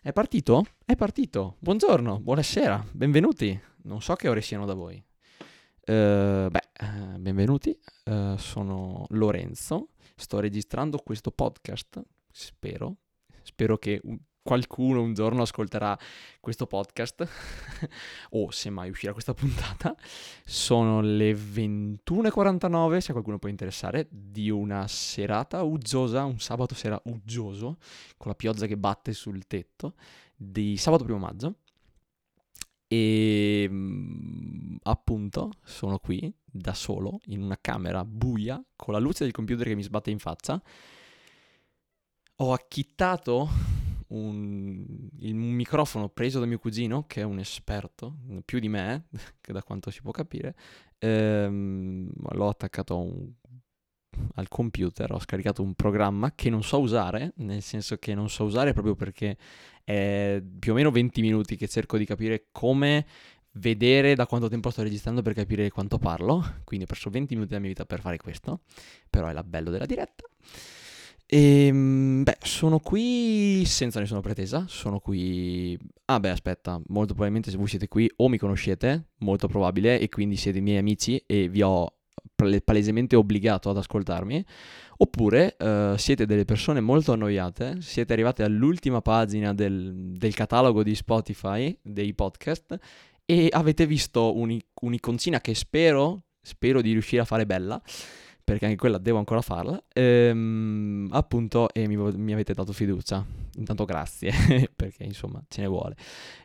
È partito? È partito. Buongiorno, buonasera, benvenuti. Non so che ore siano da voi. Uh, beh, uh, benvenuti. Uh, sono Lorenzo. Sto registrando questo podcast. Spero. Spero che qualcuno un giorno ascolterà questo podcast. o se mai uscirà questa puntata. Sono le 21.49, se a qualcuno può interessare, di una serata uggiosa, un sabato sera uggioso, con la pioggia che batte sul tetto, di sabato primo maggio. E mm, appunto sono qui da solo in una camera buia con la luce del computer che mi sbatte in faccia. Ho acchittato un, il microfono preso da mio cugino, che è un esperto, più di me, che da quanto si può capire. Ehm, l'ho attaccato un, al computer, ho scaricato un programma che non so usare, nel senso che non so usare proprio perché è più o meno 20 minuti che cerco di capire come vedere da quanto tempo sto registrando per capire quanto parlo, quindi ho perso 20 minuti della mia vita per fare questo, però è la bello della diretta. E ehm, beh, sono qui senza nessuna pretesa, sono qui... Ah beh, aspetta, molto probabilmente se voi siete qui o mi conoscete, molto probabile, e quindi siete miei amici e vi ho palesemente obbligato ad ascoltarmi, oppure uh, siete delle persone molto annoiate, siete arrivate all'ultima pagina del, del catalogo di Spotify, dei podcast, e avete visto un'iconcina che spero, spero di riuscire a fare bella, perché anche quella devo ancora farla, ehm, appunto, e mi, mi, avete dato fiducia. Intanto grazie, perché insomma ce ne vuole.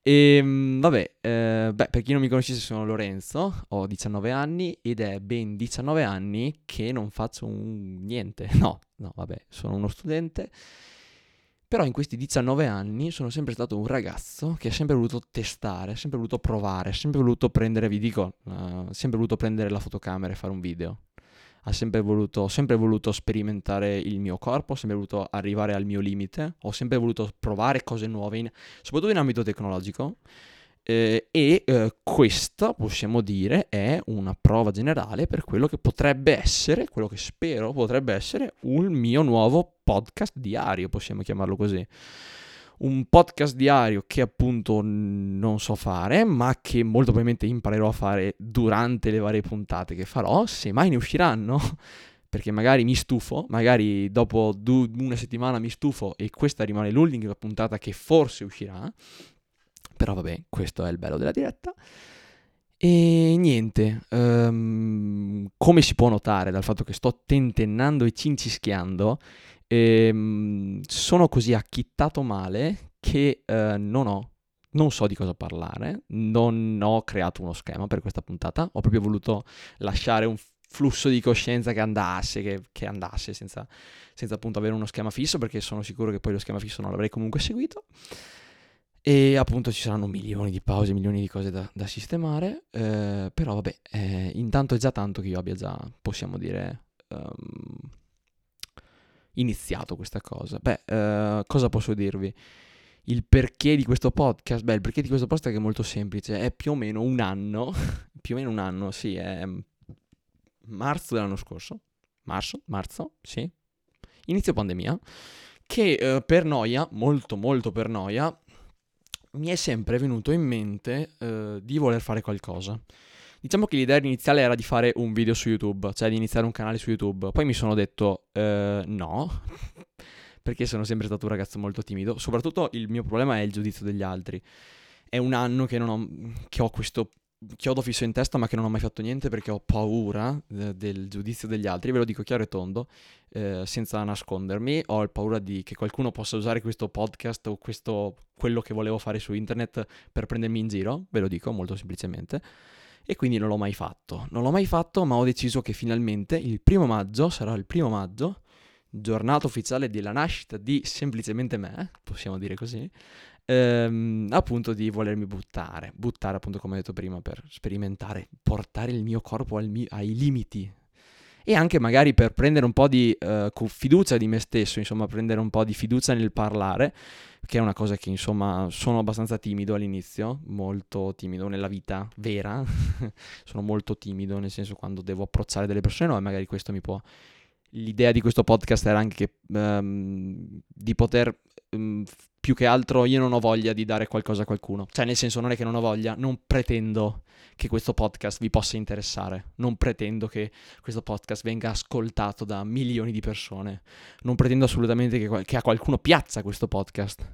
E ehm, vabbè, eh, beh, per chi non mi conoscesse sono Lorenzo, ho 19 anni ed è ben 19 anni che non faccio un... niente. No, no, vabbè, sono uno studente. Però in questi 19 anni sono sempre stato un ragazzo che ha sempre voluto testare, ha sempre voluto provare, ha sempre voluto prendere, vi dico, uh, sempre voluto prendere la fotocamera e fare un video ha sempre voluto, ho sempre voluto sperimentare il mio corpo, ho sempre voluto arrivare al mio limite, ho sempre voluto provare cose nuove, in, soprattutto in ambito tecnologico. Eh, e eh, questa, possiamo dire, è una prova generale per quello che potrebbe essere, quello che spero potrebbe essere, un mio nuovo podcast diario, possiamo chiamarlo così un podcast diario che appunto non so fare, ma che molto probabilmente imparerò a fare durante le varie puntate che farò, se mai ne usciranno. Perché magari mi stufo, magari dopo du- una settimana mi stufo e questa rimane l'ultima puntata che forse uscirà. Però vabbè, questo è il bello della diretta. E niente, um, come si può notare dal fatto che sto tentennando e cincischiando, ehm, sono così acchittato male che eh, non ho, non so di cosa parlare, non ho creato uno schema per questa puntata, ho proprio voluto lasciare un flusso di coscienza che andasse, che, che andasse senza, senza appunto avere uno schema fisso, perché sono sicuro che poi lo schema fisso non l'avrei comunque seguito. E appunto ci saranno milioni di pause, milioni di cose da, da sistemare, eh, però vabbè, eh, intanto è già tanto che io abbia già, possiamo dire, um, iniziato questa cosa? Beh, uh, cosa posso dirvi? Il perché di questo podcast? Beh, il perché di questo podcast è molto semplice, è più o meno un anno, più o meno un anno, sì, è marzo dell'anno scorso, marzo, marzo, sì, inizio pandemia, che uh, per noia, molto molto per noia, mi è sempre venuto in mente uh, di voler fare qualcosa. Diciamo che l'idea iniziale era di fare un video su YouTube, cioè di iniziare un canale su YouTube. Poi mi sono detto eh, no, perché sono sempre stato un ragazzo molto timido. Soprattutto il mio problema è il giudizio degli altri. È un anno che, ho, che ho questo chiodo fisso in testa ma che non ho mai fatto niente perché ho paura de- del giudizio degli altri, ve lo dico chiaro e tondo, eh, senza nascondermi, ho paura di che qualcuno possa usare questo podcast o questo, quello che volevo fare su internet per prendermi in giro, ve lo dico molto semplicemente e quindi non l'ho mai fatto. Non l'ho mai fatto, ma ho deciso che finalmente il primo maggio sarà il primo maggio, giornata ufficiale della nascita di semplicemente me, possiamo dire così, ehm, appunto di volermi buttare, buttare appunto come ho detto prima per sperimentare, portare il mio corpo mi- ai limiti e anche magari per prendere un po' di uh, fiducia di me stesso, insomma, prendere un po' di fiducia nel parlare, che è una cosa che insomma sono abbastanza timido all'inizio, molto timido nella vita vera, sono molto timido nel senso quando devo approcciare delle persone, no, e magari questo mi può... L'idea di questo podcast era anche che, um, di poter um, più che altro io non ho voglia di dare qualcosa a qualcuno. Cioè, nel senso, non è che non ho voglia, non pretendo che questo podcast vi possa interessare. Non pretendo che questo podcast venga ascoltato da milioni di persone. Non pretendo assolutamente che, che a qualcuno piazza questo podcast.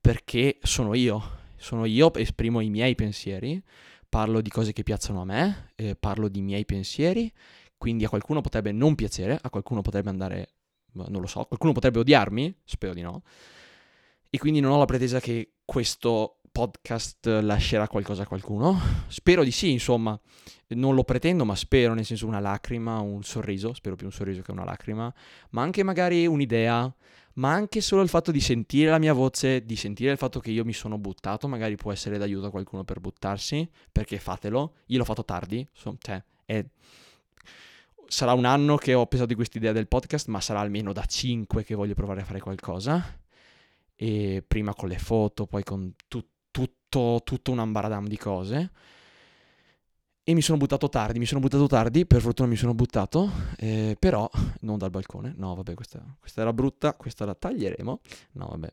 Perché sono io. Sono io, esprimo i miei pensieri, parlo di cose che piacciono a me, eh, parlo di miei pensieri, quindi a qualcuno potrebbe non piacere, a qualcuno potrebbe andare, non lo so, qualcuno potrebbe odiarmi, spero di no, e quindi non ho la pretesa che questo podcast lascerà qualcosa a qualcuno. Spero di sì, insomma, non lo pretendo, ma spero, nel senso una lacrima, un sorriso, spero più un sorriso che una lacrima, ma anche magari un'idea, ma anche solo il fatto di sentire la mia voce, di sentire il fatto che io mi sono buttato, magari può essere d'aiuto a qualcuno per buttarsi, perché fatelo. Io l'ho fatto tardi, so, cioè, è... sarà un anno che ho pensato di questa idea del podcast, ma sarà almeno da 5 che voglio provare a fare qualcosa e prima con le foto, poi con tu, tutto, tutto un ambaradam di cose. E mi sono buttato tardi, mi sono buttato tardi, per fortuna mi sono buttato, eh, però non dal balcone, no vabbè questa, questa era brutta, questa la taglieremo, no vabbè.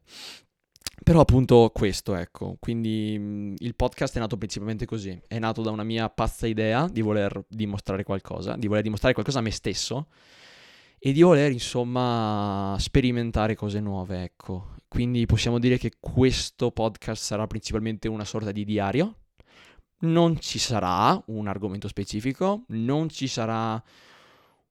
Però appunto questo, ecco, quindi mh, il podcast è nato principalmente così, è nato da una mia pazza idea di voler dimostrare qualcosa, di voler dimostrare qualcosa a me stesso e di voler insomma sperimentare cose nuove, ecco. Quindi possiamo dire che questo podcast sarà principalmente una sorta di diario. Non ci sarà un argomento specifico, non ci sarà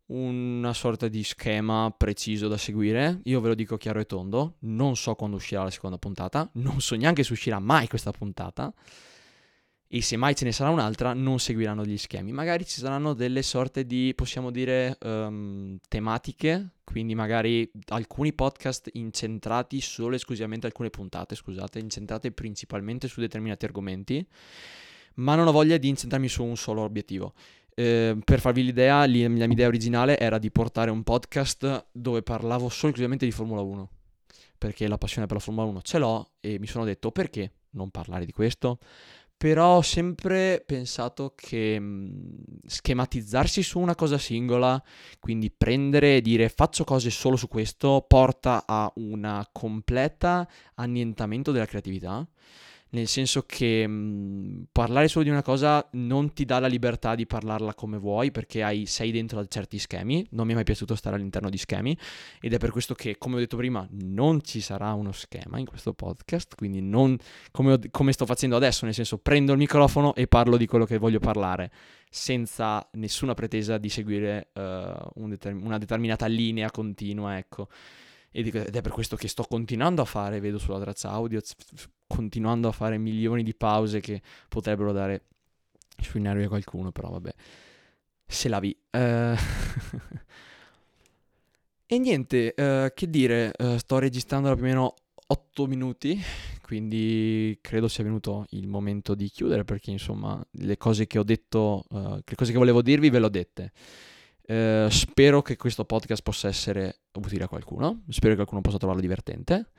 una sorta di schema preciso da seguire. Io ve lo dico chiaro e tondo, non so quando uscirà la seconda puntata, non so neanche se uscirà mai questa puntata e se mai ce ne sarà un'altra non seguiranno gli schemi. Magari ci saranno delle sorte di, possiamo dire, um, tematiche, quindi magari alcuni podcast incentrati solo e esclusivamente alcune puntate, scusate, incentrate principalmente su determinati argomenti, ma non ho voglia di incentrarmi su un solo obiettivo. Eh, per farvi l'idea, la mia idea originale era di portare un podcast dove parlavo solo e esclusivamente di Formula 1, perché la passione per la Formula 1 ce l'ho e mi sono detto perché non parlare di questo? Però ho sempre pensato che mh, schematizzarsi su una cosa singola, quindi prendere e dire faccio cose solo su questo, porta a un completa annientamento della creatività nel senso che mh, mhmm, parlare solo di una cosa non ti dà la libertà di parlarla come vuoi perché hai, sei dentro a certi schemi, non mi è mai piaciuto stare all'interno di schemi. Ed è per questo che, come ho detto prima, non ci sarà uno schema in questo podcast, quindi non come, come sto facendo adesso, nel senso prendo il microfono e parlo di quello che voglio parlare senza nessuna pretesa di seguire uh, un determ- una determinata linea continua, ecco. Ed è per questo che sto continuando a fare, vedo sulla traccia audio, continuando a fare milioni di pause che potrebbero dare sui nervi a qualcuno, però vabbè, se la vi. Uh... e niente, uh, che dire, uh, sto registrando da più o meno 8 minuti, quindi credo sia venuto il momento di chiudere perché insomma le cose che ho detto, le cose che volevo dirvi ve le ho dette. Uh, spero che questo podcast possa essere utile a qualcuno, spero che qualcuno possa trovarlo divertente.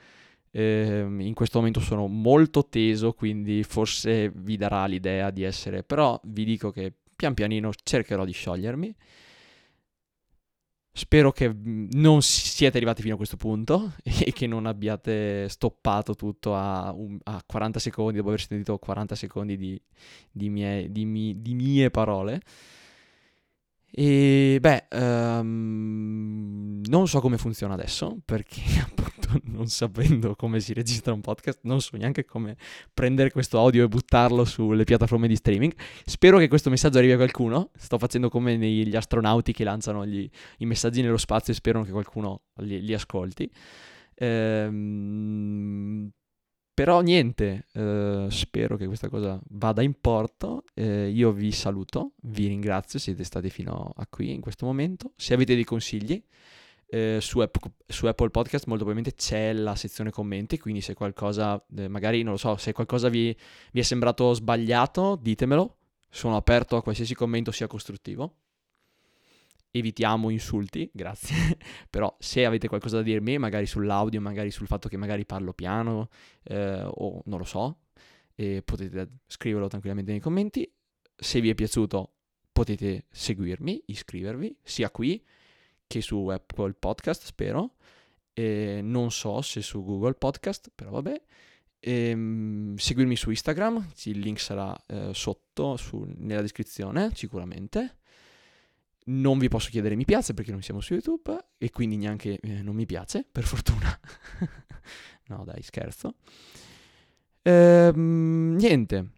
Uh, in questo momento sono molto teso, quindi forse vi darà l'idea di essere, però vi dico che pian pianino cercherò di sciogliermi. Spero che mm, non siete arrivati fino a questo punto e che non abbiate stoppato tutto a, un, a 40 secondi dopo aver sentito 40 secondi di, di, mie, di, mi, di mie parole. E beh, um, non so come funziona adesso, perché appunto non sapendo come si registra un podcast, non so neanche come prendere questo audio e buttarlo sulle piattaforme di streaming. Spero che questo messaggio arrivi a qualcuno. Sto facendo come negli astronauti che lanciano gli, i messaggi nello spazio e spero che qualcuno li, li ascolti. Ehm, però niente, eh, spero che questa cosa vada in porto. Eh, io vi saluto, vi ringrazio, siete stati fino a qui in questo momento. Se avete dei consigli eh, su, App- su, Apple Podcast molto probabilmente c'è la sezione commenti, quindi se qualcosa, eh, magari non lo so, se qualcosa vi, vi è sembrato sbagliato, ditemelo. Sono aperto a qualsiasi commento sia costruttivo evitiamo insulti, grazie, però se avete qualcosa da dirmi, magari sull'audio, magari sul fatto che magari parlo piano eh, o non lo so, potete scriverlo tranquillamente nei commenti. Se vi è piaciuto potete seguirmi, iscrivervi, sia qui che su Apple Podcast, spero. e non so se su Google Podcast, però vabbè. E, um, seguirmi su Instagram, il link sarà eh, sotto su, nella descrizione sicuramente. Non vi posso chiedere mi piace perché non siamo su YouTube e quindi neanche eh, non mi piace, per fortuna. no dai, scherzo. Ehm, niente,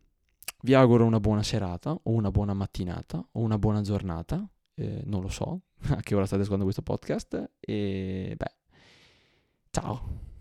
vi auguro una buona serata o una buona mattinata o una buona giornata, eh, non lo so a che ora state ascoltando questo podcast e beh, ciao.